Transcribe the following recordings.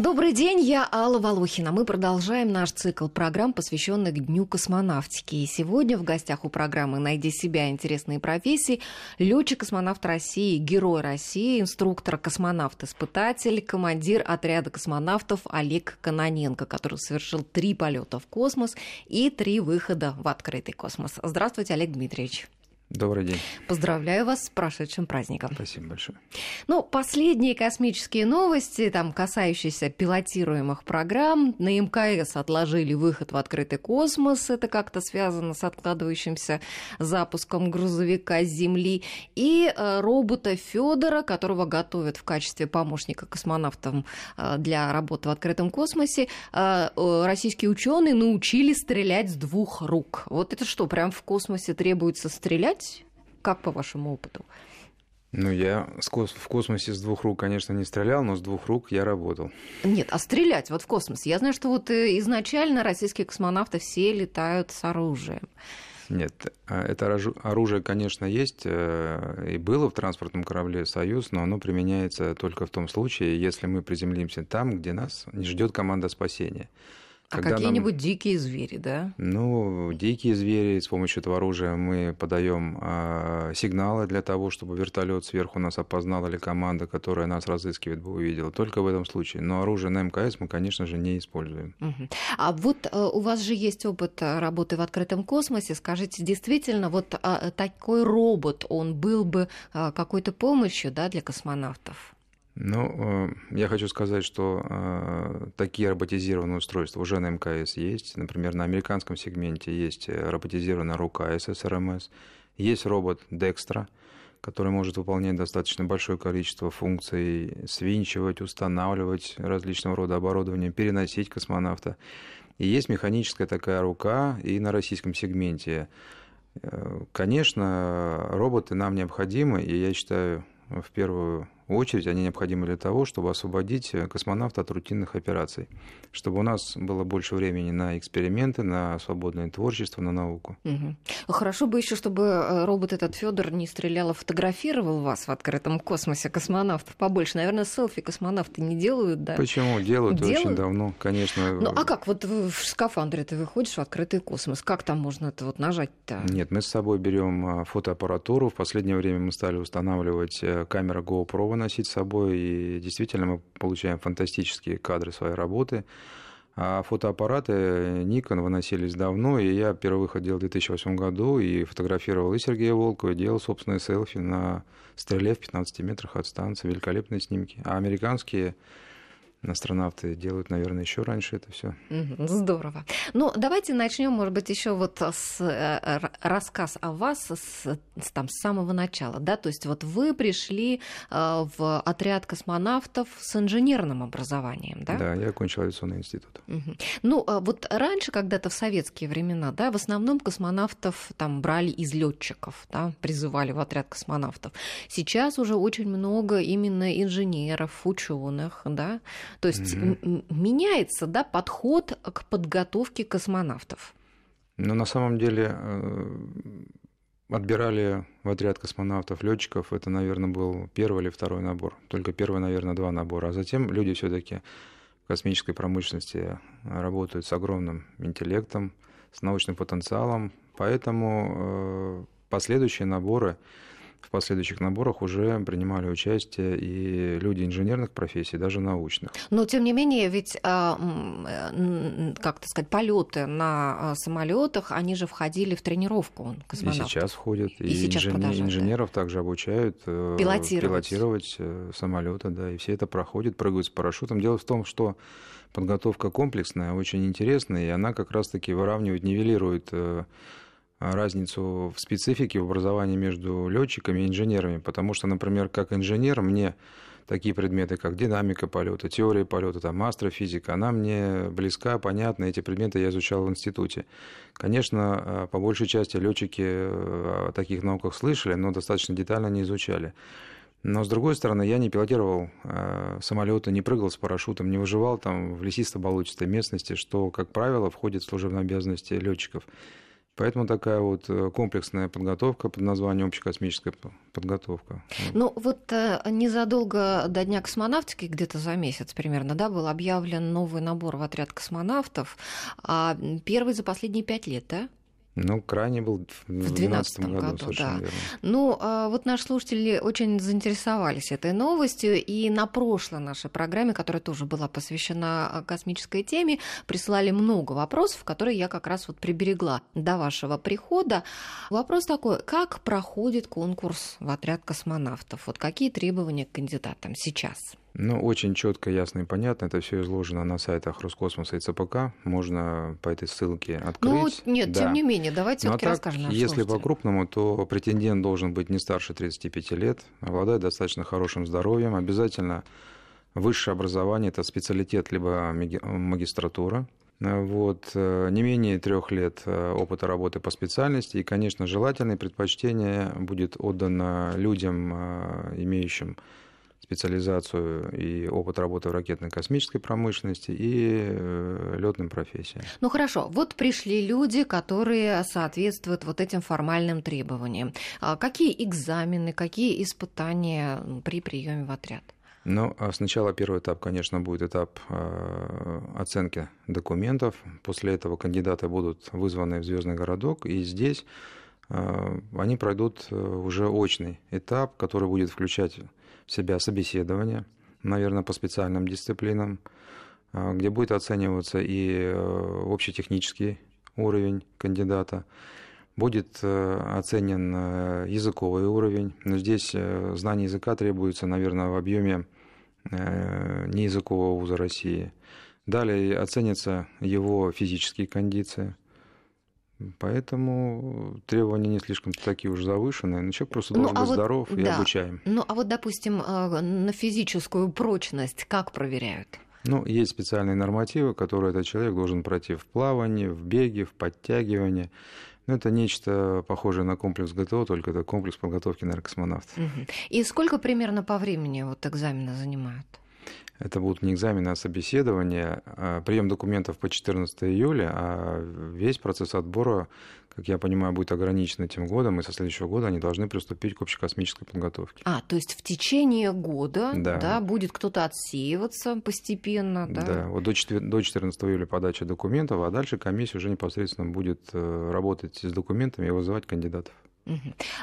Добрый день, я Алла Волохина. Мы продолжаем наш цикл программ, посвященных Дню космонавтики. И сегодня в гостях у программы «Найди себя. Интересные профессии» летчик-космонавт России, герой России, инструктор космонавт-испытатель, командир отряда космонавтов Олег Каноненко, который совершил три полета в космос и три выхода в открытый космос. Здравствуйте, Олег Дмитриевич. Добрый день. Поздравляю вас с прошедшим праздником. Спасибо большое. Ну, последние космические новости, там, касающиеся пилотируемых программ. На МКС отложили выход в открытый космос. Это как-то связано с откладывающимся запуском грузовика с Земли. И э, робота Федора, которого готовят в качестве помощника космонавтам э, для работы в открытом космосе, э, российские ученые научили стрелять с двух рук. Вот это что, прям в космосе требуется стрелять? Стрелять? Как по вашему опыту? Ну, я в космосе с двух рук, конечно, не стрелял, но с двух рук я работал. Нет, а стрелять вот в космосе? Я знаю, что вот э, изначально российские космонавты все летают с оружием. Нет, а это оружие, конечно, есть э, и было в транспортном корабле «Союз», но оно применяется только в том случае, если мы приземлимся там, где нас не ждет команда спасения. А какие-нибудь нам... дикие звери, да? Ну, дикие звери, с помощью этого оружия мы подаем э, сигналы для того, чтобы вертолет сверху нас опознал или команда, которая нас разыскивает, бы увидела. Только в этом случае. Но оружие на МКС мы, конечно же, не используем. Угу. А вот э, у вас же есть опыт э, работы в открытом космосе. Скажите, действительно, вот э, такой робот, он был бы э, какой-то помощью да, для космонавтов? Ну, э, я хочу сказать, что э, такие роботизированные устройства уже на МКС есть. Например, на американском сегменте есть э, роботизированная рука ССРМС, есть робот Dextra, который может выполнять достаточно большое количество функций, свинчивать, устанавливать различного рода оборудование, переносить космонавта. И есть механическая такая рука и на российском сегменте. Конечно, роботы нам необходимы, и я считаю, в первую очередь они необходимы для того, чтобы освободить э, космонавта от рутинных операций, чтобы у нас было больше времени на эксперименты, на свободное творчество, на науку. Угу. Хорошо бы еще, чтобы э, робот этот Федор не стрелял, а фотографировал вас в открытом космосе, космонавтов побольше. Наверное, селфи космонавты не делают, да? Почему? Делают, делают? очень давно, конечно. Ну а как? Вот в скафандре ты выходишь в открытый космос. Как там можно это вот нажать-то? Нет, мы с собой берем э, фотоаппаратуру. В последнее время мы стали устанавливать камеры GoPro носить с собой, и действительно мы получаем фантастические кадры своей работы. А фотоаппараты Nikon выносились давно, и я первый выход делал в 2008 году, и фотографировал и Сергея Волкова, и делал собственные селфи на стреле в 15 метрах от станции. Великолепные снимки. А американские астронавты делают, наверное, еще раньше это все. Здорово. Ну, давайте начнем, может быть, еще вот с э, рассказ о вас с, там, с самого начала, да, то есть вот вы пришли э, в отряд космонавтов с инженерным образованием, да? Да, я окончил авиационный институт. Угу. Ну, а вот раньше, когда-то в советские времена, да, в основном космонавтов там брали из летчиков, да, призывали в отряд космонавтов. Сейчас уже очень много именно инженеров, ученых, да, то есть mm-hmm. меняется да, подход к подготовке космонавтов. Ну, на самом деле, э, отбирали в отряд космонавтов летчиков, это, наверное, был первый или второй набор. Только первый, наверное, два набора. А затем люди все-таки в космической промышленности работают с огромным интеллектом, с научным потенциалом. Поэтому э, последующие наборы в последующих наборах уже принимали участие и люди инженерных профессий, даже научных. Но тем не менее, ведь а, как то сказать, полеты на а, самолетах, они же входили в тренировку космонавтов. И сейчас входят, и, и сейчас инженер, инженеров также обучают э, пилотировать, пилотировать э, самолеты, да, и все это проходит, прыгают с парашютом. Дело в том, что подготовка комплексная, очень интересная, и она как раз-таки выравнивает, нивелирует э, разницу в специфике в образовании между летчиками и инженерами, потому что, например, как инженер мне такие предметы, как динамика полета, теория полета, там, астрофизика, она мне близка, понятна, эти предметы я изучал в институте. Конечно, э, по большей части летчики э, о таких науках слышали, но достаточно детально не изучали. Но, с другой стороны, я не пилотировал э, самолеты, не прыгал с парашютом, не выживал там в лесисто-болотистой местности, что, как правило, входит в служебные обязанности летчиков. Поэтому такая вот э, комплексная подготовка под названием общекосмическая подготовка. Ну вот э, незадолго до Дня космонавтики, где-то за месяц примерно, да, был объявлен новый набор в отряд космонавтов, а первый за последние пять лет, да? Ну, крайне был в 2012 году, году да. Верно. Ну, а вот наши слушатели очень заинтересовались этой новостью, и на прошлой нашей программе, которая тоже была посвящена а, космической теме, прислали много вопросов, которые я как раз вот приберегла до вашего прихода. Вопрос такой, как проходит конкурс в отряд космонавтов? Вот какие требования к кандидатам сейчас? Ну, очень четко, ясно и понятно. Это все изложено на сайтах Роскосмоса и ЦПК. Можно по этой ссылке открыть. Ну, нет, да. тем не менее, давайте все-таки ну, а расскажем. Если по-крупному, то претендент должен быть не старше 35 лет, обладать достаточно хорошим здоровьем, обязательно высшее образование, это специалитет либо магистратура, вот, э, не менее трех лет э, опыта работы по специальности, и, конечно, желательное предпочтение будет отдано людям, э, имеющим специализацию и опыт работы в ракетно-космической промышленности и э, летным профессиям. Ну хорошо, вот пришли люди, которые соответствуют вот этим формальным требованиям. А какие экзамены, какие испытания при приеме в отряд? Ну, а сначала первый этап, конечно, будет этап э, оценки документов. После этого кандидаты будут вызваны в звездный городок, и здесь э, они пройдут уже очный этап, который будет включать себя собеседование, наверное, по специальным дисциплинам, а, где будет оцениваться и э, общетехнический уровень кандидата, будет э, оценен э, языковый уровень, но здесь знание языка требуется, наверное, в объеме неязыкового вуза России. Далее оценятся его физические кондиции – Поэтому требования не слишком такие уж завышенные. Но человек просто ну, должен ну, а быть вот, здоров и да. обучаем. Ну, а вот, допустим, э, на физическую прочность как проверяют? Ну, есть специальные нормативы, которые этот человек должен пройти в плавании, в беге, в подтягивании. Ну, это нечто похожее на комплекс ГТО, только это комплекс подготовки наркосмонавтов. И сколько примерно по времени вот экзамены занимают? Это будут не экзамены, а собеседования. А прием документов по 14 июля, а весь процесс отбора, как я понимаю, будет ограничен этим годом, и со следующего года они должны приступить к общекосмической подготовке. А, то есть в течение года да. Да, будет кто-то отсеиваться постепенно, да? Да, вот до 14 июля подача документов, а дальше комиссия уже непосредственно будет э, работать с документами и вызывать кандидатов.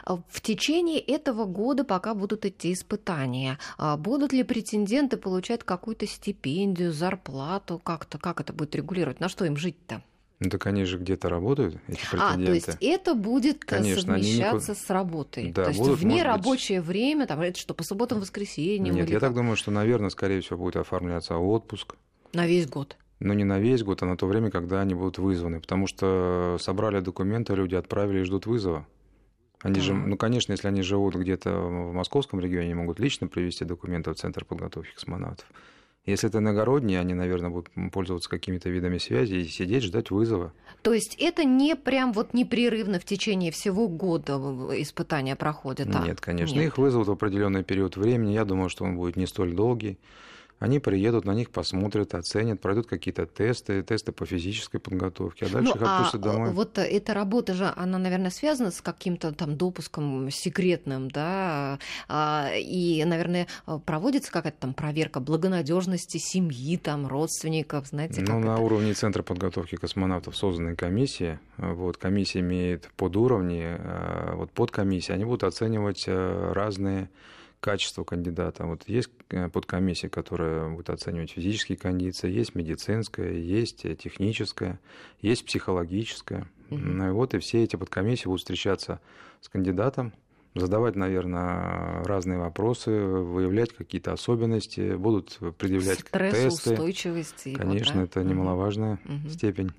А в течение этого года, пока будут идти испытания, а будут ли претенденты получать какую-то стипендию, зарплату, как-то, как это будет регулировать, на что им жить-то? Ну так они же где-то работают, эти претенденты. А, то есть это будет э, Конечно, совмещаться никуда... с работой. Да, то есть будут, вне рабочее быть... время, там, это что, по субботам, воскресеньям? Нет, я как? так думаю, что, наверное, скорее всего, будет оформляться отпуск. На весь год? Но не на весь год, а на то время, когда они будут вызваны. Потому что собрали документы, люди отправили и ждут вызова. Они да. же, ну, конечно, если они живут где-то в московском регионе, могут лично привести документы в Центр подготовки космонавтов. Если это иногородние, они, наверное, будут пользоваться какими-то видами связи и сидеть, ждать вызова. То есть это не прям вот непрерывно в течение всего года испытания проходят? А? Нет, конечно. Нет. Их вызовут в определенный период времени. Я думаю, что он будет не столь долгий. Они приедут, на них посмотрят, оценят, пройдут какие-то тесты, тесты по физической подготовке, а дальше ну, их отпустят а домой. Вот эта работа же, она, наверное, связана с каким-то там допуском секретным, да, а, и, наверное, проводится какая-то там проверка благонадежности семьи, там, родственников, знаете, Ну, на это? уровне Центра подготовки космонавтов созданы комиссии, вот, комиссия имеет подуровни, а, вот подкомиссии, они будут оценивать э, разные качество кандидата. Вот есть э, подкомиссия, которая будет оценивать физические кондиции, есть медицинская, есть э, техническая, есть психологическая. Mm-hmm. Вот и все эти подкомиссии будут встречаться с кандидатом, задавать, наверное, разные вопросы, выявлять какие-то особенности, будут предъявлять тесты. устойчивости. Конечно, вот, да? это немаловажная mm-hmm. степень.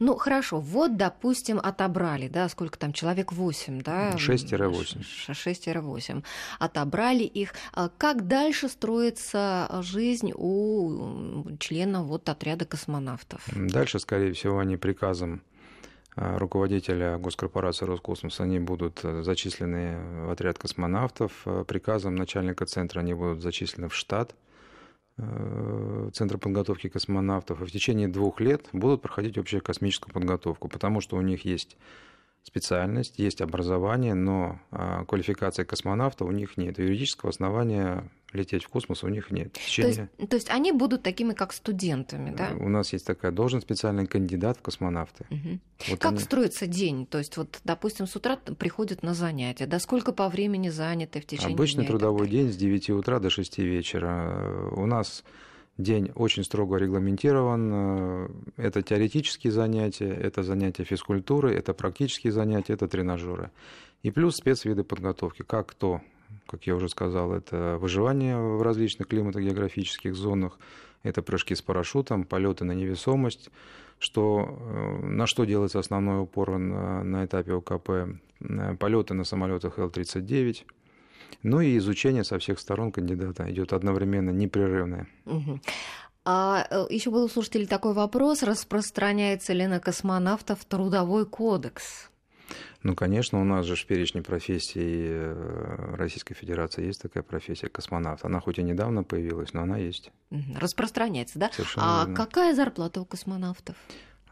Ну, хорошо, вот, допустим, отобрали, да, сколько там, человек 8, да? 6-8. 6-8. Отобрали их. А как дальше строится жизнь у членов вот отряда космонавтов? Дальше, скорее всего, они приказом а, руководителя госкорпорации Роскосмос, они будут э, зачислены в отряд космонавтов. Э, приказом начальника центра они будут зачислены в штат – Центра подготовки космонавтов, и в течение двух лет будут проходить общую космическую подготовку, потому что у них есть специальность, есть образование, но а, квалификации космонавта у них нет. Юридического основания лететь в космос у них нет. Течение... То, есть, то есть они будут такими, как студентами, да? У нас есть такая должность, специальный кандидат в космонавты. Угу. Вот как они... строится день? То есть, вот, допустим, с утра приходят на занятия, да сколько по времени заняты в течение Обычный дня? трудовой день с 9 утра до 6 вечера. У нас день очень строго регламентирован. Это теоретические занятия, это занятия физкультуры, это практические занятия, это тренажеры. И плюс спецвиды подготовки, как кто как я уже сказал, это выживание в различных климатогеографических зонах, это прыжки с парашютом, полеты на невесомость, что, э, на что делается основной упор на, на этапе ОКП, э, полеты на самолетах Л-39, ну и изучение со всех сторон кандидата идет одновременно непрерывное. Угу. А э, еще был у слушателей такой вопрос, распространяется ли на космонавтов трудовой кодекс? Ну, конечно, у нас же в перечне профессий э, Российской Федерации есть такая профессия космонавт. Она хоть и недавно появилась, но она есть. Распространяется, да? Совершенно а верно. какая зарплата у космонавтов?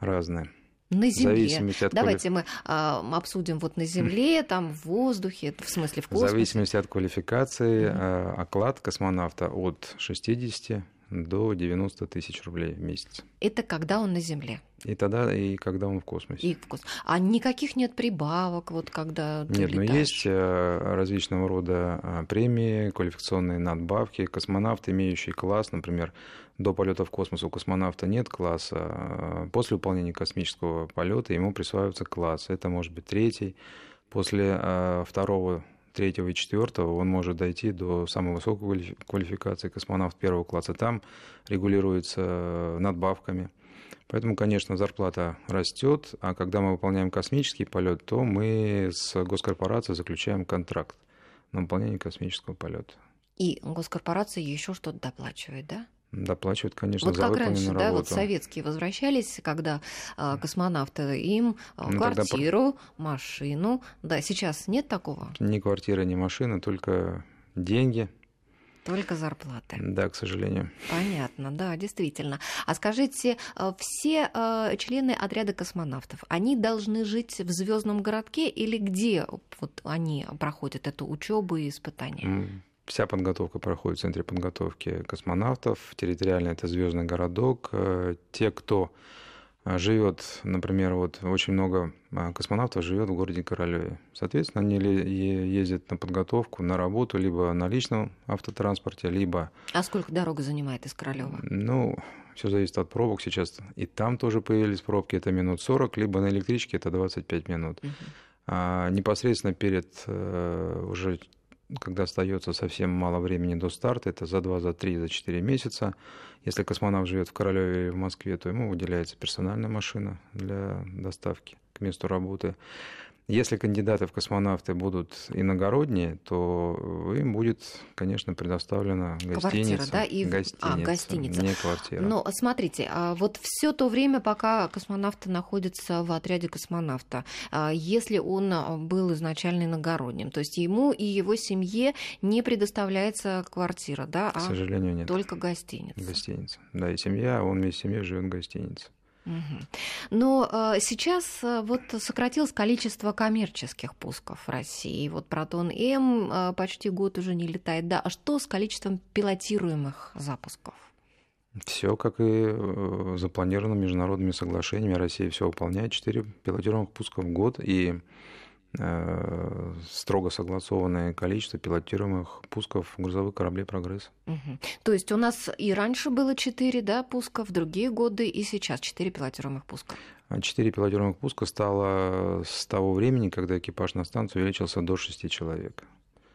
Разная. На Земле. От Давайте мы а, обсудим вот на Земле, там в воздухе, в смысле в космосе. В зависимости от квалификации, а, оклад космонавта от 60 до 90 тысяч рублей в месяц. Это когда он на Земле? И тогда, и когда он в космосе. И в кос... А никаких нет прибавок, вот когда ты Нет, летаешь? но есть э, различного рода э, премии, квалификационные надбавки. Космонавт, имеющий класс, например, до полета в космос у космонавта нет класса. А после выполнения космического полета ему присваивается класс. Это может быть третий. После э, второго третьего и четвертого он может дойти до самой высокой квалификации космонавт первого класса. Там регулируется надбавками. Поэтому, конечно, зарплата растет, а когда мы выполняем космический полет, то мы с госкорпорацией заключаем контракт на выполнение космического полета. И госкорпорация еще что-то доплачивает, да? Доплачивают, конечно, вот за как раньше, работу. да, вот советские возвращались, когда а, космонавты им а, ну, квартиру, тогда... машину, да, сейчас нет такого? Ни квартира, ни машина, только деньги. Только зарплаты. Да, к сожалению. Понятно, да, действительно. А скажите, а, все а, члены отряда космонавтов, они должны жить в звездном городке или где вот они проходят эту учебу и испытания? Вся подготовка проходит в центре подготовки космонавтов. Территориально это звездный городок. Э, те, кто э, живет, например, вот очень много э, космонавтов живет в городе Королеве. Соответственно, они ездят на подготовку, на работу, либо на личном автотранспорте, либо... А сколько дорога занимает из Королева? Ну, все зависит от пробок сейчас. И там тоже появились пробки, это минут 40, либо на электричке это 25 минут. Угу. А непосредственно перед уже когда остается совсем мало времени до старта, это за 2, за 3, за 4 месяца. Если космонавт живет в Королеве или в Москве, то ему выделяется персональная машина для доставки к месту работы. Если кандидаты в космонавты будут иногородние, то им будет, конечно, предоставлена гостиница. Квартира, да? И... Гостиница, а, гостиница. Не квартира. Но смотрите, а вот все то время, пока космонавты находятся в отряде космонавта, а, если он был изначально иногородним, то есть ему и его семье не предоставляется квартира, да? К сожалению, нет. Только гостиница. Гостиница. Да, и семья, он вместе с семьей живет в гостинице. Но э, сейчас э, вот сократилось количество коммерческих пусков в России. Вот Протон-М э, почти год уже не летает. Да, а что с количеством пилотируемых запусков? Все как и запланировано международными соглашениями. Россия все выполняет. Четыре пилотируемых пуска в год. И строго согласованное количество пилотируемых пусков грузовых кораблей «Прогресс». Угу. То есть у нас и раньше было 4 да, пуска, в другие годы, и сейчас 4 пилотируемых пуска. А четыре пилотируемых пуска стало с того времени, когда экипаж на станцию увеличился до 6 человек.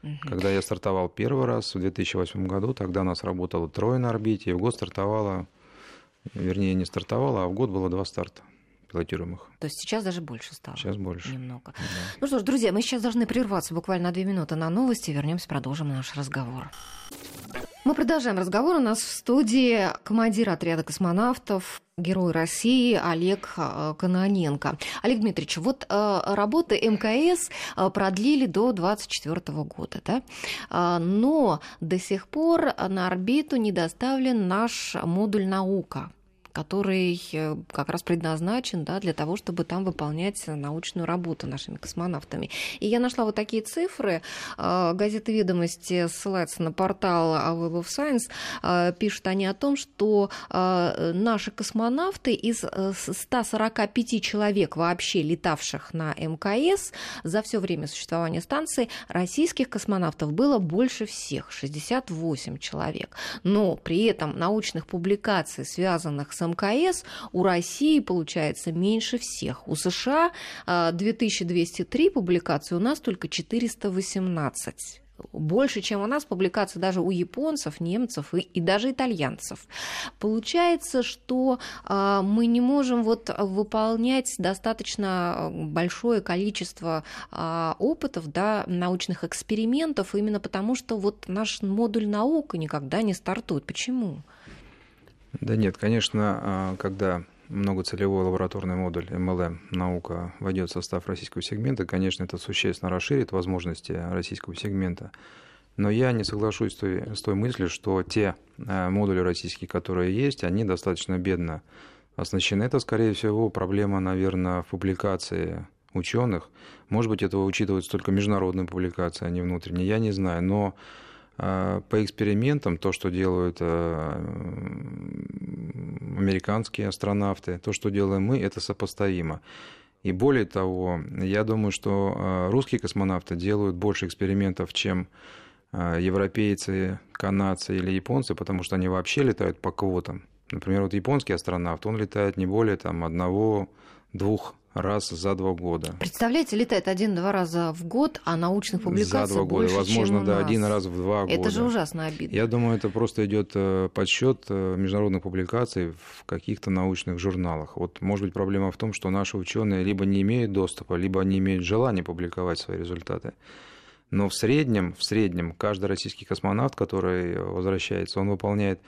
Угу. Когда я стартовал первый раз в 2008 году, тогда у нас работало трое на орбите, и в год стартовало, вернее, не стартовало, а в год было два старта пилотируемых. То есть сейчас даже больше стало? Сейчас больше. Немного. Да. Ну что ж, друзья, мы сейчас должны прерваться буквально на две минуты на новости. Вернемся, продолжим наш разговор. Мы продолжаем разговор. У нас в студии командир отряда космонавтов, герой России Олег э, Кононенко. Олег Дмитриевич, вот э, работы МКС э, продлили до 2024 года, да? но до сих пор на орбиту не доставлен наш модуль «Наука», который э, как раз предназначен да, для того, чтобы там выполнять научную работу нашими космонавтами. И я нашла вот такие цифры. А, газета «Ведомости» ссылается на портал Web of Science. А, пишут они о том, что а, наши космонавты из 145 человек вообще летавших на МКС за все время существования станции российских космонавтов было больше всех, 68 человек. Но при этом научных публикаций, связанных с МКС, у России получается меньше всех. У США 2203 публикации, у нас только 418 больше, чем у нас публикаций даже у японцев, немцев и, и даже итальянцев. Получается, что э, мы не можем вот выполнять достаточно большое количество э, опытов, да, научных экспериментов, именно потому что вот наш модуль наука никогда не стартует. Почему? Да нет, конечно, когда многоцелевой лабораторный модуль MLM «Наука» войдет в состав российского сегмента, конечно, это существенно расширит возможности российского сегмента. Но я не соглашусь с той, с той мыслью, что те э, модули российские, которые есть, они достаточно бедно оснащены. Это, скорее всего, проблема, наверное, в публикации ученых. Может быть, это учитывается только международные публикации, а не внутренние, я не знаю. Но э, по экспериментам, то, что делают американские астронавты, то, что делаем мы, это сопоставимо. И более того, я думаю, что э, русские космонавты делают больше экспериментов, чем э, европейцы, канадцы или японцы, потому что они вообще летают по квотам. Например, вот японский астронавт, он летает не более там, одного-двух раз за два года. Представляете, летает один-два раза в год, а научных публикаций За два года, больше, возможно, чем да, нас. один раз в два это года. Это же ужасно обидно. Я думаю, это просто идет э, подсчет э, международных публикаций в каких-то научных журналах. Вот, может быть, проблема в том, что наши ученые либо не имеют доступа, либо не имеют желания публиковать свои результаты. Но в среднем, в среднем каждый российский космонавт, который возвращается, он выполняет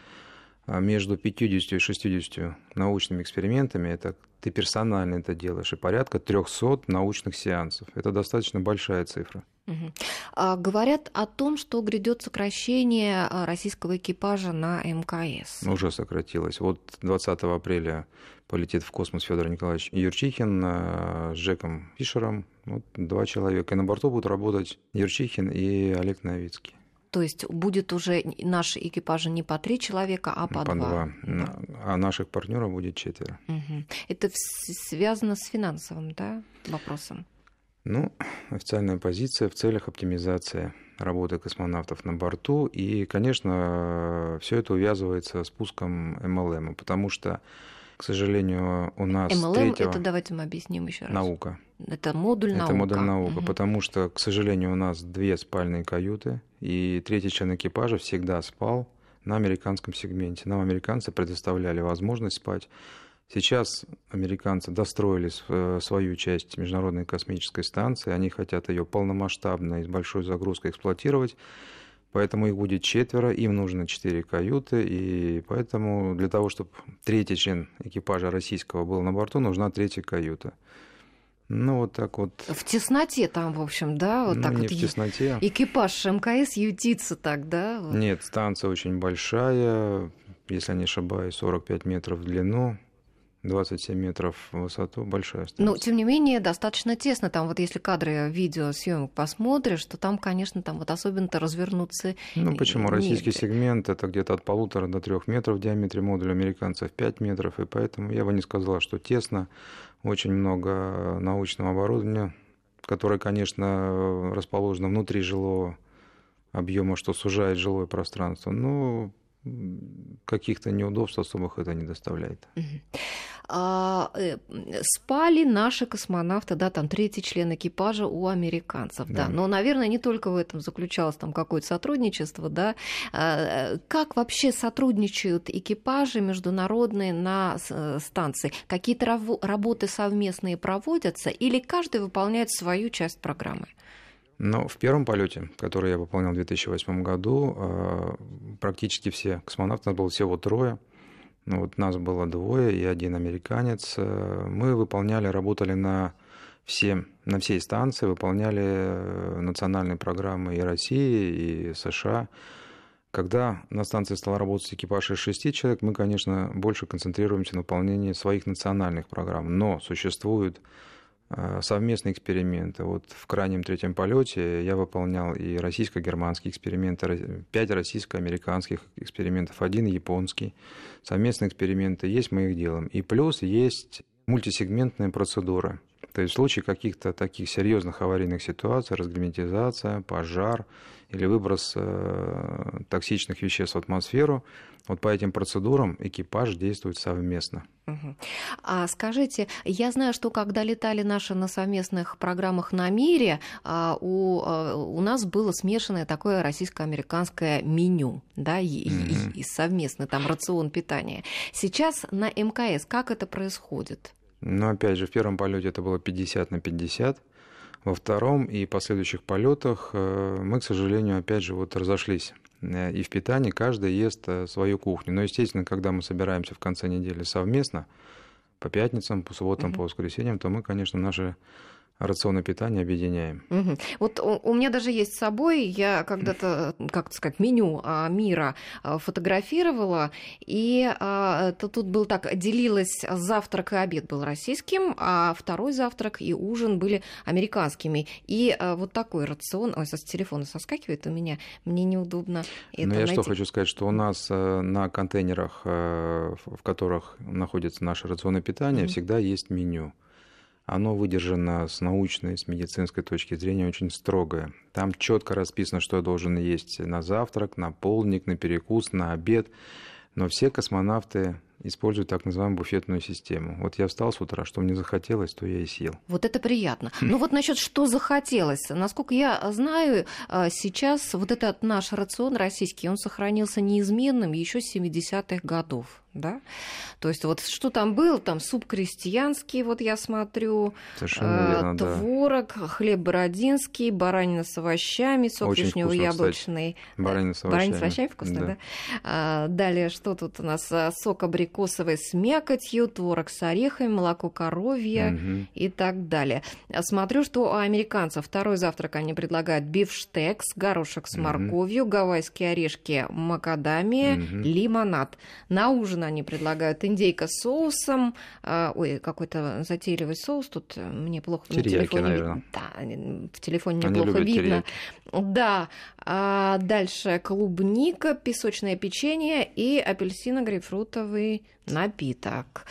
а между 50 и 60 научными экспериментами, это ты персонально это делаешь, и порядка 300 научных сеансов. Это достаточно большая цифра. Угу. А, говорят о том, что грядет сокращение а, российского экипажа на МКС. Уже сократилось. Вот 20 апреля полетит в космос Федор Николаевич Юрчихин а, с Джеком Фишером. Вот два человека. И на борту будут работать Юрчихин и Олег Новицкий. То есть будет уже наши экипажи не по три человека, а по, по два. два. А наших партнеров будет четверо. Угу. Это связано с финансовым да, вопросом? Ну, официальная позиция в целях оптимизации работы космонавтов на борту. И, конечно, все это увязывается с пуском МЛМ, потому что к сожалению, у нас третьего... это давайте мы объясним еще раз. Наука. Это модуль это наука. Это модуль наука, угу. потому что, к сожалению, у нас две спальные каюты, и третий член экипажа всегда спал на американском сегменте. Нам американцы предоставляли возможность спать. Сейчас американцы достроили э, свою часть Международной космической станции, они хотят ее полномасштабно и с большой загрузкой эксплуатировать. Поэтому их будет четверо, им нужно четыре каюты, и поэтому для того, чтобы третий член экипажа российского был на борту, нужна третья каюта. Ну, вот так вот. В тесноте там, в общем, да? Вот ну, так не вот в тесноте. Экипаж МКС ютится так, да? Вот. Нет, станция очень большая, если не ошибаюсь, 45 метров в длину. 27 метров в высоту, большая станция. Ну, тем не менее, достаточно тесно. Там вот если кадры видеосъемок посмотришь, то там, конечно, там вот особенно-то развернуться Ну, почему? негде. Российский сегмент — это где-то от полутора до трех метров в диаметре модуля, американцев 5 метров, и поэтому я бы не сказала, что тесно. Очень много научного оборудования, которое, конечно, расположено внутри жилого объема, что сужает жилое пространство. Но каких-то неудобств особых это не доставляет. А, э, спали наши космонавты, да, там третий член экипажа у американцев, да. да. Но, наверное, не только в этом заключалось там какое-то сотрудничество, да. А, как вообще сотрудничают экипажи международные на э, станции? Какие-то работы совместные проводятся или каждый выполняет свою часть программы? Но в первом полете, который я выполнял в 2008 году, э, практически все космонавты, нас было всего трое. Ну, вот нас было двое и один американец. Э, мы выполняли, работали на, все, на всей станции, выполняли э, национальные программы и России, и США. Когда на станции стал работать экипаж из шести человек, мы, конечно, больше концентрируемся на выполнении своих национальных программ. Но существуют совместные эксперименты. Вот в крайнем третьем полете я выполнял и российско-германские эксперименты, пять российско-американских экспериментов, один японский. Совместные эксперименты есть, мы их делаем. И плюс есть мультисегментные процедуры. То есть в случае каких-то таких серьезных аварийных ситуаций, разгерметизация, пожар или выброс э, токсичных веществ в атмосферу, вот по этим процедурам экипаж действует совместно. Угу. А скажите, я знаю, что когда летали наши на совместных программах на мире, а, у, а, у нас было смешанное такое российско-американское меню, да, и, угу. и, и совместный там рацион питания. Сейчас на МКС как это происходит? Но опять же, в первом полете это было 50 на 50. Во втором и последующих полетах э, мы, к сожалению, опять же вот разошлись. Э, и в питании каждый ест э, свою кухню. Но, естественно, когда мы собираемся в конце недели совместно, по пятницам, по субботам, угу. по воскресеньям, то мы, конечно, наши рационное питание объединяем. Угу. Вот у, у меня даже есть с собой, я когда-то, как сказать, меню а, мира а, фотографировала, и а, то тут был так, делилась завтрак и обед был российским, а второй завтрак и ужин были американскими. И а, вот такой рацион, ой, с телефона соскакивает у меня, мне неудобно это Но я найти. что хочу сказать, что у нас э, на контейнерах, э, в которых находится наше рационное питание, угу. всегда есть меню оно выдержано с научной, с медицинской точки зрения очень строгое. Там четко расписано, что я должен есть на завтрак, на полдник, на перекус, на обед. Но все космонавты используют так называемую буфетную систему. Вот я встал с утра, что мне захотелось, то я и съел. Вот это приятно. Ну вот насчет что захотелось. Насколько я знаю, а, сейчас вот этот наш рацион российский, он сохранился неизменным еще с 70-х годов да? То есть вот что там было, там суп крестьянский, вот я смотрю, верно, творог, да. хлеб бородинский, баранина с овощами, сок Очень вишнево-яблочный. Баранина с овощами. Баранина с овощами вкусно, да. да? А, далее, что тут у нас? А, сок абрикосовый с мякотью, творог с орехами, молоко коровье угу. и так далее. Смотрю, что у американцев второй завтрак они предлагают бифштекс, горошек с морковью, угу. гавайские орешки, макадамия, угу. лимонад. На ужин они предлагают индейка с соусом. А, ой, какой-то затейливый соус. Тут э, мне плохо терияки, в телефоне. Наверное. Да, в телефоне мне плохо видно. Терияки. Да. А дальше клубника, песочное печенье и апельсино-грейпфрутовый напиток.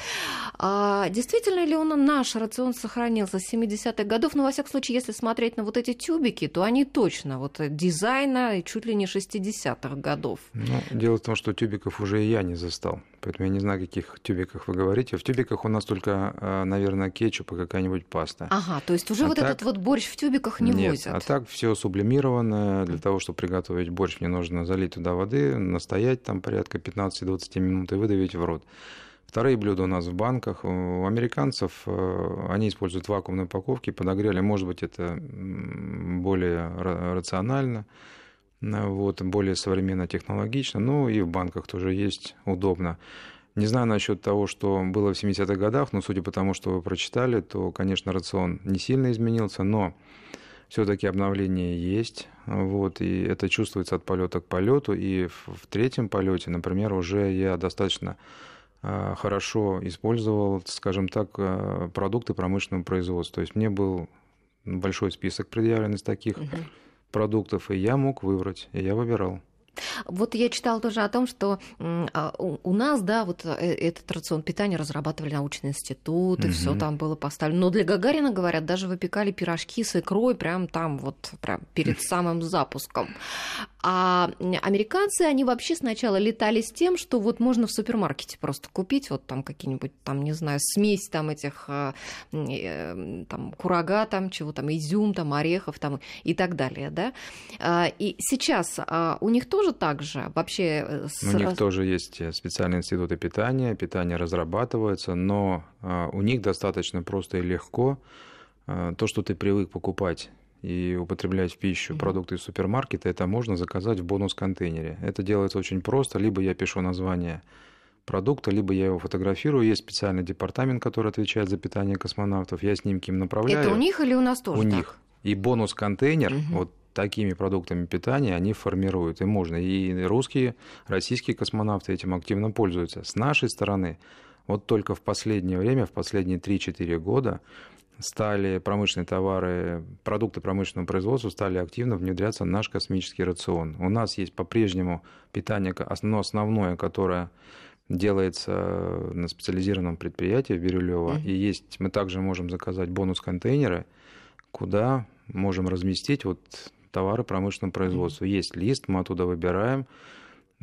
А, действительно ли он наш рацион сохранился с 70-х годов? Ну, во всяком случае, если смотреть на вот эти тюбики, то они точно вот дизайна чуть ли не 60-х годов. Ну, дело в том, что тюбиков уже и я не застал. Поэтому я не знаю, о каких тюбиках вы говорите. В тюбиках у нас только, а, наверное, кетчуп и какая-нибудь паста. Ага, то есть уже а вот так... этот вот борщ в тюбиках не Нет, возят? а так все сублимировано. Для того, чтобы приготовить борщ, мне нужно залить туда воды, настоять там порядка 15-20 минут и выдавить в рот. Вторые блюда у нас в банках. У американцев э, они используют вакуумные упаковки, подогрели. Может быть, это более рационально, э, вот, более современно, технологично. Ну и в банках тоже есть удобно. Не знаю насчет того, что было в 70-х годах, но судя по тому, что вы прочитали, то, конечно, рацион не сильно изменился, но все-таки обновление есть, вот, и это чувствуется от полета к полету. И в, в третьем полете, например, уже я достаточно Э, хорошо использовал, скажем так, э, продукты промышленного производства. То есть мне был большой список предъявлен из таких угу. Продуктов, и я мог выбрать, и я выбирал. Вот я читала тоже о том, что а, у нас, да, вот э, этот рацион питания разрабатывали научный институт, и угу. все там было поставлено. Но для Гагарина, говорят, даже выпекали пирожки с икрой прям там вот, прям перед самым запуском. А американцы, они вообще сначала летали с тем, что вот можно в супермаркете просто купить вот там какие-нибудь, там, не знаю, смесь там этих, а, э, там, курага, там, чего там, изюм, там, орехов, там, и так далее, да. А, и сейчас у них тоже так же? Вообще... Э, с... У них тоже есть э, специальные институты питания, питание разрабатывается, но у них достаточно просто и легко то, что ты привык покупать и употреблять в пищу mm-hmm. продукты из супермаркета, это можно заказать в бонус-контейнере. Это делается очень просто. Либо я пишу название продукта, либо я его фотографирую. Есть специальный департамент, который отвечает за питание космонавтов. Я снимки им направляю. Это у них или у нас тоже? У так? них. И бонус-контейнер, угу. вот такими продуктами питания они формируют. И можно. И русские, российские космонавты этим активно пользуются. С нашей стороны, вот только в последнее время, в последние 3-4 года, стали промышленные товары, продукты промышленного производства стали активно внедряться в наш космический рацион. У нас есть по-прежнему питание, но основное, которое делается на специализированном предприятии в Бирюлево. Mm-hmm. И есть, мы также можем заказать бонус-контейнеры, куда можем разместить вот товары промышленного производства. Есть лист, мы оттуда выбираем.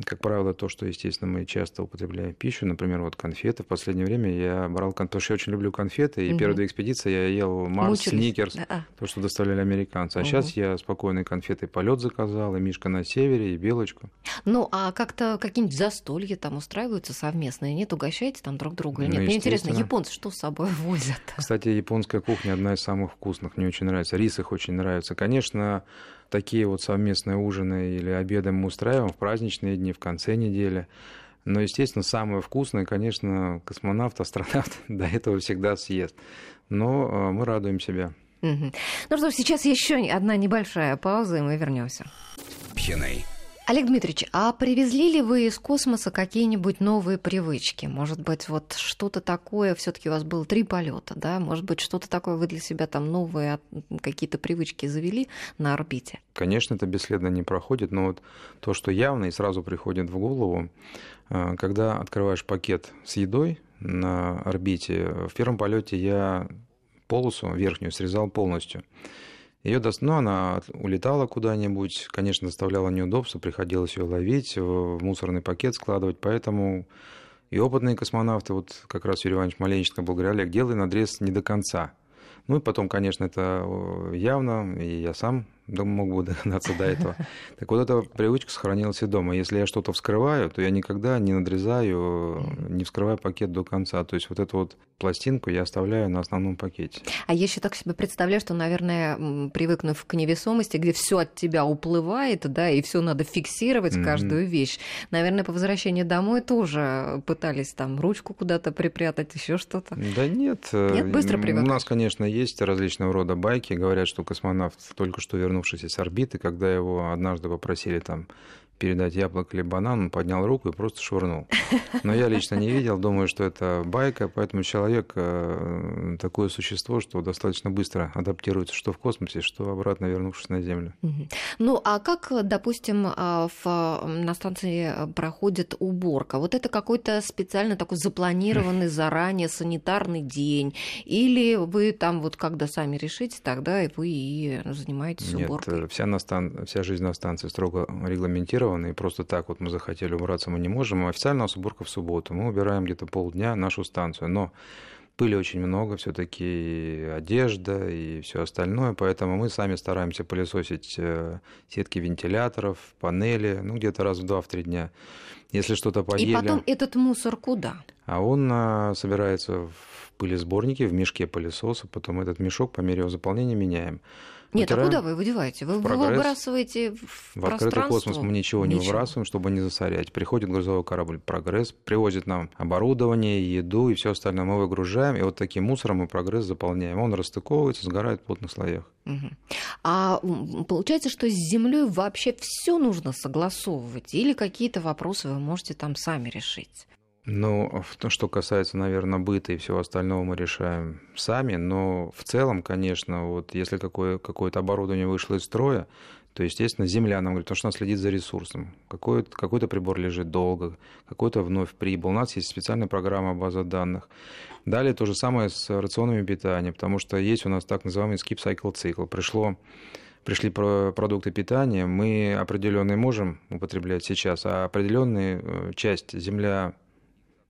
Как правило, то, что, естественно, мы часто употребляем пищу, например, вот конфеты. В последнее время я брал конфеты, потому что я очень люблю конфеты, и угу. первые две экспедиции я ел Марс, Сникерс, да. то, что доставляли американцы. А угу. сейчас я спокойно конфеты полет заказал, и Мишка на севере, и Белочку. Ну, а как-то какие-нибудь застолья там устраиваются совместные? Нет, угощаете там друг друга или нет? Ну, Мне интересно, японцы что с собой возят? Кстати, японская кухня одна из самых вкусных, мне очень нравится. Рис их очень нравится. Конечно, такие вот совместные ужины или обеды мы устраиваем в праздничные дни, в конце недели. Но, естественно, самое вкусное, конечно, космонавт, астронавт до этого всегда съест. Но э, мы радуем себя. Угу. Ну что ж, сейчас еще одна небольшая пауза, и мы вернемся. Пьяный. Олег Дмитриевич, а привезли ли вы из космоса какие-нибудь новые привычки? Может быть, вот что-то такое, все-таки у вас было три полета, да? Может быть, что-то такое вы для себя там новые какие-то привычки завели на орбите? Конечно, это бесследно не проходит, но вот то, что явно и сразу приходит в голову, э, когда открываешь пакет с едой на орбите, в первом полете я полосу верхнюю срезал полностью. Ее дост... ну, она улетала куда-нибудь, конечно, доставляла неудобства, приходилось ее ловить, в мусорный пакет складывать, поэтому и опытные космонавты, вот как раз Юрий Иванович Маленченко был говорил, Олег, делай надрез не до конца. Ну и потом, конечно, это явно, и я сам мог бы догадаться до этого. Так вот эта привычка сохранилась и дома. Если я что-то вскрываю, то я никогда не надрезаю, не вскрываю пакет до конца. То есть вот эту вот пластинку я оставляю на основном пакете. А я еще так себе представляю, что, наверное, привыкнув к невесомости, где все от тебя уплывает, да, и все надо фиксировать, mm-hmm. каждую вещь. Наверное, по возвращении домой тоже пытались там ручку куда-то припрятать, еще что-то. Да нет. Нет, быстро привыкаешь. У нас, конечно, есть различного рода байки. Говорят, что космонавт только что вернулся вернувшийся с орбиты, когда его однажды попросили там передать яблоко или банан, он поднял руку и просто швырнул. Но я лично не видел, думаю, что это байка, поэтому человек э, такое существо, что достаточно быстро адаптируется что в космосе, что обратно вернувшись на Землю. Ну, а как, допустим, а, в, на станции проходит уборка? Вот это какой-то специально такой запланированный заранее санитарный день? Или вы там вот когда сами решите, тогда и вы и занимаетесь Нет, уборкой? Вся, на стан... вся жизнь на станции строго регламентирована запланированы, и просто так вот мы захотели убраться, мы не можем. Официально у нас уборка в субботу. Мы убираем где-то полдня нашу станцию. Но пыли очень много, все-таки одежда и все остальное, поэтому мы сами стараемся пылесосить э, сетки вентиляторов, панели, ну где-то раз в два, в три дня. Если что-то поели. И потом этот мусор куда? А он а, собирается в пылесборнике, в мешке пылесоса, потом этот мешок по мере его заполнения меняем. Нет, а куда вы его деваете? Вы его выбрасываете в, в открытый космос мы ничего, ничего не выбрасываем, чтобы не засорять. Приходит грузовой корабль «Прогресс», привозит нам оборудование, еду и все остальное. Мы выгружаем, и вот таким мусором мы «Прогресс» заполняем. Он расстыковывается, сгорает в плотных слоях. Угу. А получается, что с Землей вообще все нужно согласовывать? Или какие-то вопросы вы можете там сами решить? Ну, то, что касается, наверное, быта и всего остального, мы решаем сами. Но в целом, конечно, вот если какое- какое-то оборудование вышло из строя, то, естественно, Земля нам говорит, потому что она следит за ресурсом. Какой-то, какой-то прибор лежит долго, какой-то вновь прибыл. У нас есть специальная программа база данных. Далее то же самое с рационами питания, потому что есть у нас так называемый skip cycle цикл. Пришло пришли продукты питания, мы определенные можем употреблять сейчас, а определенные э, часть земля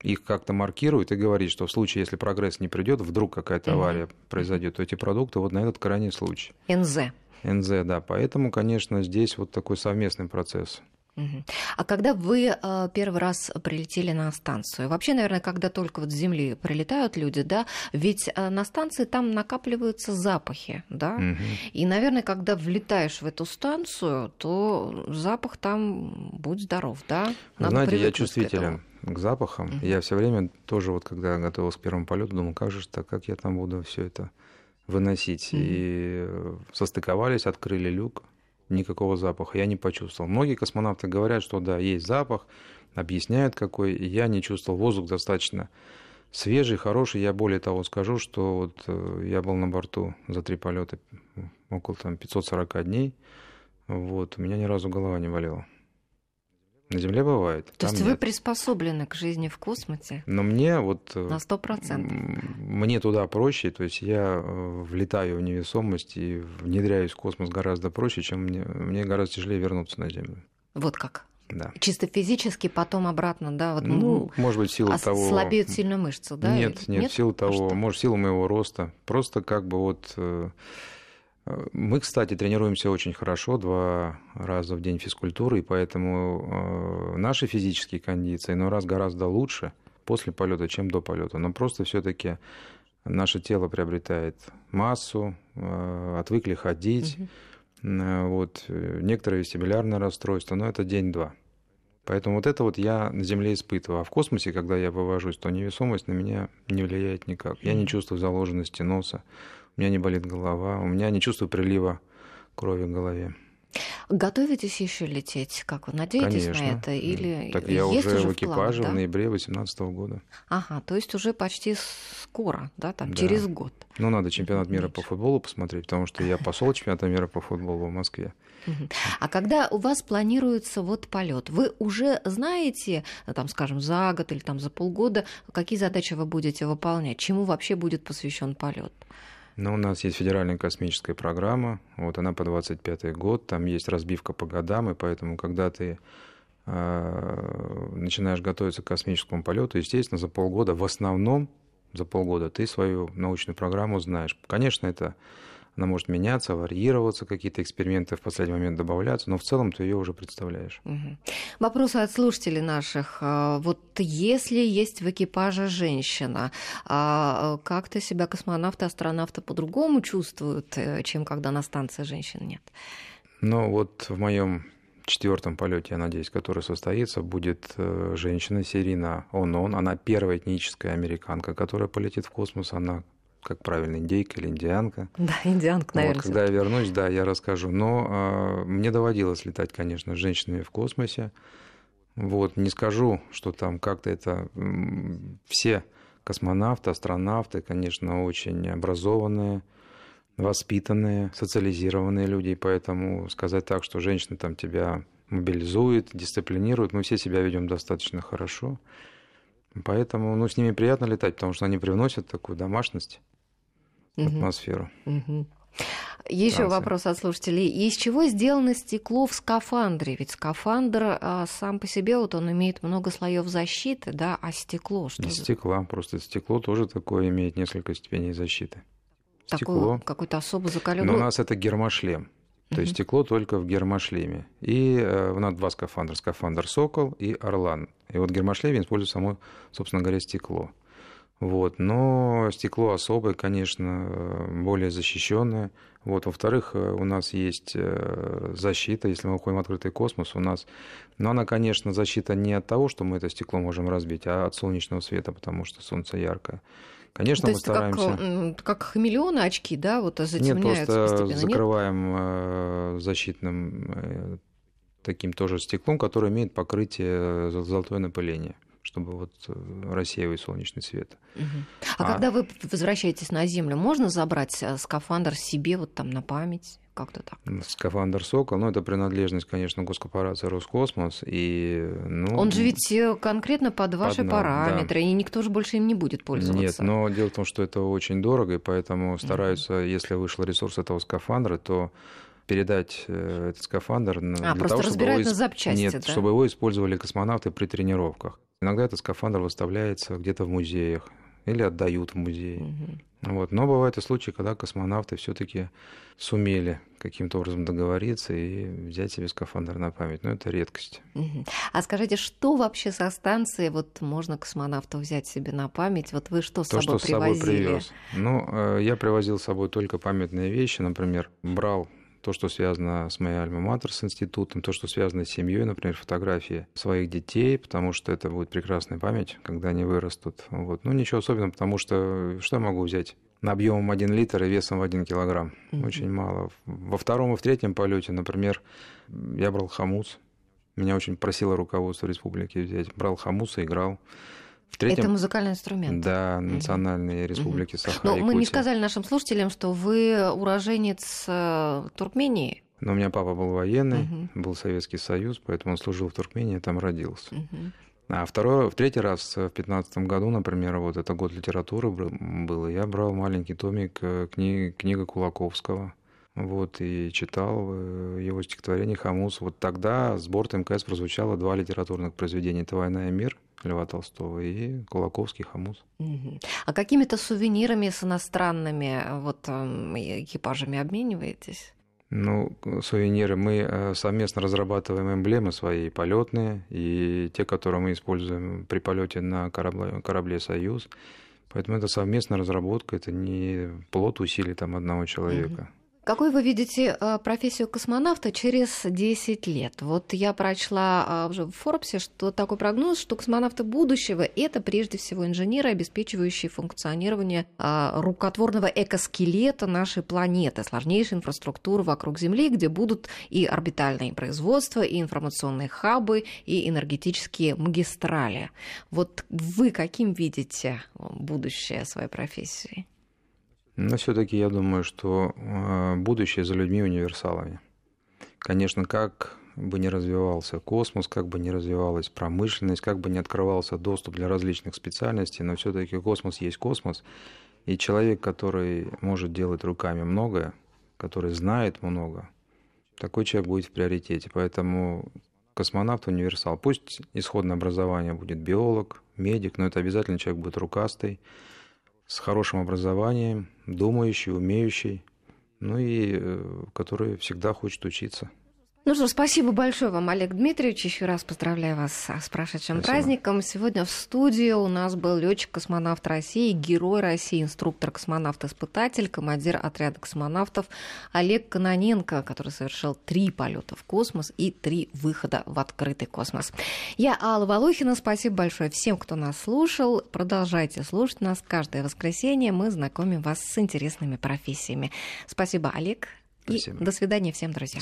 их как-то маркирует и говорит, что в случае, если прогресс не придет, вдруг какая-то авария угу. произойдет, то эти продукты вот на этот крайний случай. НЗ. НЗ, да. Поэтому, конечно, здесь вот такой совместный процесс. А когда вы э, первый раз прилетели на станцию, вообще, наверное, когда только вот с Земли прилетают люди, да, ведь э, на станции там накапливаются запахи, да, угу. и, наверное, когда влетаешь в эту станцию, то запах там будь здоров, да. Надо Знаете, я чувствителен к, запахам. Угу. Я все время тоже вот, когда готовился к первому полету, думал, как же так, как я там буду все это выносить. Угу. И состыковались, открыли люк никакого запаха я не почувствовал. Многие космонавты говорят, что да, есть запах, объясняют какой. Я не чувствовал воздух достаточно свежий, хороший. Я более того скажу, что вот э, я был на борту за три полета около там, 540 дней. Вот, у меня ни разу голова не болела. На Земле бывает. То есть нет. вы приспособлены к жизни в космосе? Но мне вот... Э, На сто процентов. Мне туда проще, то есть я э, влетаю в невесомость и внедряюсь в космос гораздо проще, чем мне, мне гораздо тяжелее вернуться на Землю. Вот как? Да. Чисто физически, потом обратно, да? Вот, ну, может быть, в силу того... Слабеют сильно мышцы, да? Нет, нет, нет? в силу а того, а может, в силу моего роста. Просто как бы вот э, мы, кстати, тренируемся очень хорошо, два раза в день физкультуры, и поэтому э, наши физические кондиции, но раз гораздо лучше после полета, чем до полета. Но просто все-таки наше тело приобретает массу, э, отвыкли ходить, угу. вот, некоторые вестибулярные расстройства, но это день-два. Поэтому вот это вот я на Земле испытываю. А в космосе, когда я вывожусь, то невесомость на меня не влияет никак. Я не чувствую заложенности носа у меня не болит голова, у меня не чувствую прилива крови в голове. Готовитесь еще лететь? Как вы надеетесь Конечно. на это? Или так я есть уже, уже в экипаже в, планах, да? в ноябре 2018 года. Ага, то есть уже почти скоро, да, там да. через год. Ну, надо чемпионат мира по футболу посмотреть, потому что я посол чемпионата мира по футболу в Москве. А когда у вас планируется вот полет, вы уже знаете, там, скажем, за год или там за полгода, какие задачи вы будете выполнять, чему вообще будет посвящен полет? Ну, у нас есть федеральная космическая программа, вот она по 25 год, там есть разбивка по годам, и поэтому, когда ты э, начинаешь готовиться к космическому полету, естественно, за полгода, в основном за полгода ты свою научную программу знаешь. Конечно, это она может меняться, варьироваться, какие-то эксперименты в последний момент добавляться, но в целом ты ее уже представляешь. Угу. Вопросы от слушателей наших. А, вот если есть в экипаже женщина, а, как-то себя космонавты, астронавты по-другому чувствуют, э, чем когда на станции женщин нет? Ну вот в моем четвертом полете, я надеюсь, который состоится, будет э, женщина Сирина Онон. Она первая этническая американка, которая полетит в космос. Она как правильно, индейка или индианка. Да, индианка, наверное. Вот, когда я вернусь, да, я расскажу. Но э, мне доводилось летать, конечно, с женщинами в космосе. Вот, не скажу, что там как-то это... Все космонавты, астронавты, конечно, очень образованные, воспитанные, социализированные люди, поэтому сказать так, что женщины там тебя мобилизуют, дисциплинируют, мы все себя ведем достаточно хорошо. Поэтому ну, с ними приятно летать, потому что они привносят такую домашность угу. атмосферу. Угу. Еще вопрос от слушателей. Из чего сделано стекло в скафандре? Ведь скафандр а, сам по себе, вот он имеет много слоев защиты, да, а стекло что? Из стекла, просто стекло тоже такое имеет несколько степеней защиты. Стекло. Какой-то особо закаленный. Но у нас это гермошлем. То есть стекло только в гермошлеме. И э, у нас два скафандра. Скафандр «Сокол» и «Орлан». И вот гермошлем использует само, собственно говоря, стекло. Вот. Но стекло особое, конечно, более защищенное. Вот. Во-вторых, э, у нас есть э, защита, если мы уходим в открытый космос, у нас... Но она, конечно, защита не от того, что мы это стекло можем разбить, а от солнечного света, потому что солнце яркое. Конечно, То мы стараемся... Как, как хамелеоны очки, да, вот затемняются Нет, просто постепенно, закрываем нет? Э, защитным таким тоже стеклом, которое имеет покрытие золотое напыление чтобы вот э, рассеивать солнечный свет. Угу. А, а когда вы возвращаетесь на Землю, можно забрать э, скафандр себе вот там на память? Как-то так. Скафандр «Сокол», ну, это принадлежность, конечно, госкорпорации «Роскосмос». И, ну, Он же ведь э, конкретно под ваши под, параметры, да. и никто же больше им не будет пользоваться. Нет, но дело в том, что это очень дорого, и поэтому стараются, угу. если вышел ресурс этого скафандра, то передать этот скафандр а, для того, чтобы его, на запчасти, нет, да? чтобы его использовали космонавты при тренировках. Иногда этот скафандр выставляется где-то в музеях или отдают в музей. Угу. Вот. Но бывают и случаи, когда космонавты все-таки сумели каким-то образом договориться и взять себе скафандр на память. Но это редкость. Угу. А скажите, что вообще со станции вот можно космонавту взять себе на память? Вот вы что с То, собой что привозили? с собой привез. Ну, э, я привозил с собой только памятные вещи. Например, брал то, что связано с моей альма-матер, с институтом, то, что связано с семьей, например, фотографии своих детей, потому что это будет прекрасная память, когда они вырастут. Вот. Ну, ничего особенного, потому что что я могу взять? объемом 1 литр и весом в 1 килограмм. Mm-hmm. Очень мало. Во втором и в третьем полете, например, я брал хомус. Меня очень просило руководство республики взять. Брал хомус и играл. Третьем... Это музыкальный инструмент. Да, национальные республики mm-hmm. Саха Но мы не сказали нашим слушателям, что вы уроженец э, Туркмении. Но у меня папа был военный, uh-huh. был Советский Союз, поэтому он служил в Туркмении, там родился. Uh-huh. А второй, в третий раз, в пятнадцатом году, например, вот это год литературы был, я брал маленький томик э, кни, книга Кулаковского. Вот, и читал э, его стихотворение «Хамус». Вот тогда с борта МКС прозвучало два литературных произведения. Это «Война и мир» Льва Толстого и Кулаковский «Хамус». А какими-то сувенирами с иностранными вот, эм, экипажами обмениваетесь? Ну, сувениры. Мы э, совместно разрабатываем эмблемы свои, полетные, и те, которые мы используем при полете на корабле, корабле «Союз». Поэтому это совместная разработка, это не плод усилий там одного человека. Угу. Какой вы видите э, профессию космонавта через 10 лет? Вот я прочла а, уже в Форбсе, что такой прогноз, что космонавты будущего – это прежде всего инженеры, обеспечивающие функционирование а, рукотворного экоскелета нашей планеты, сложнейшей инфраструктуры вокруг Земли, где будут и орбитальные производства, и информационные хабы, и энергетические магистрали. Вот вы каким видите будущее своей профессии? Но все-таки я думаю, что э, будущее за людьми универсалами. Конечно, как бы не развивался космос, как бы не развивалась промышленность, как бы не открывался доступ для различных специальностей, но все-таки космос есть космос. И человек, который может делать руками многое, который знает много, такой человек будет в приоритете. Поэтому космонавт универсал. Пусть исходное образование будет биолог, медик, но это обязательно человек будет рукастый, с хорошим образованием, думающий, умеющий, ну и э, который всегда хочет учиться. Ну что, спасибо большое вам, Олег Дмитриевич. Еще раз поздравляю вас с прошедшим спасибо. праздником. Сегодня в студии у нас был летчик-космонавт России, герой России, инструктор-космонавт-испытатель, командир отряда космонавтов Олег Каноненко, который совершил три полета в космос и три выхода в открытый космос. Я Алла Волохина. Спасибо большое всем, кто нас слушал. Продолжайте слушать нас каждое воскресенье. Мы знакомим вас с интересными профессиями. Спасибо, Олег. Спасибо. И до свидания всем, друзья.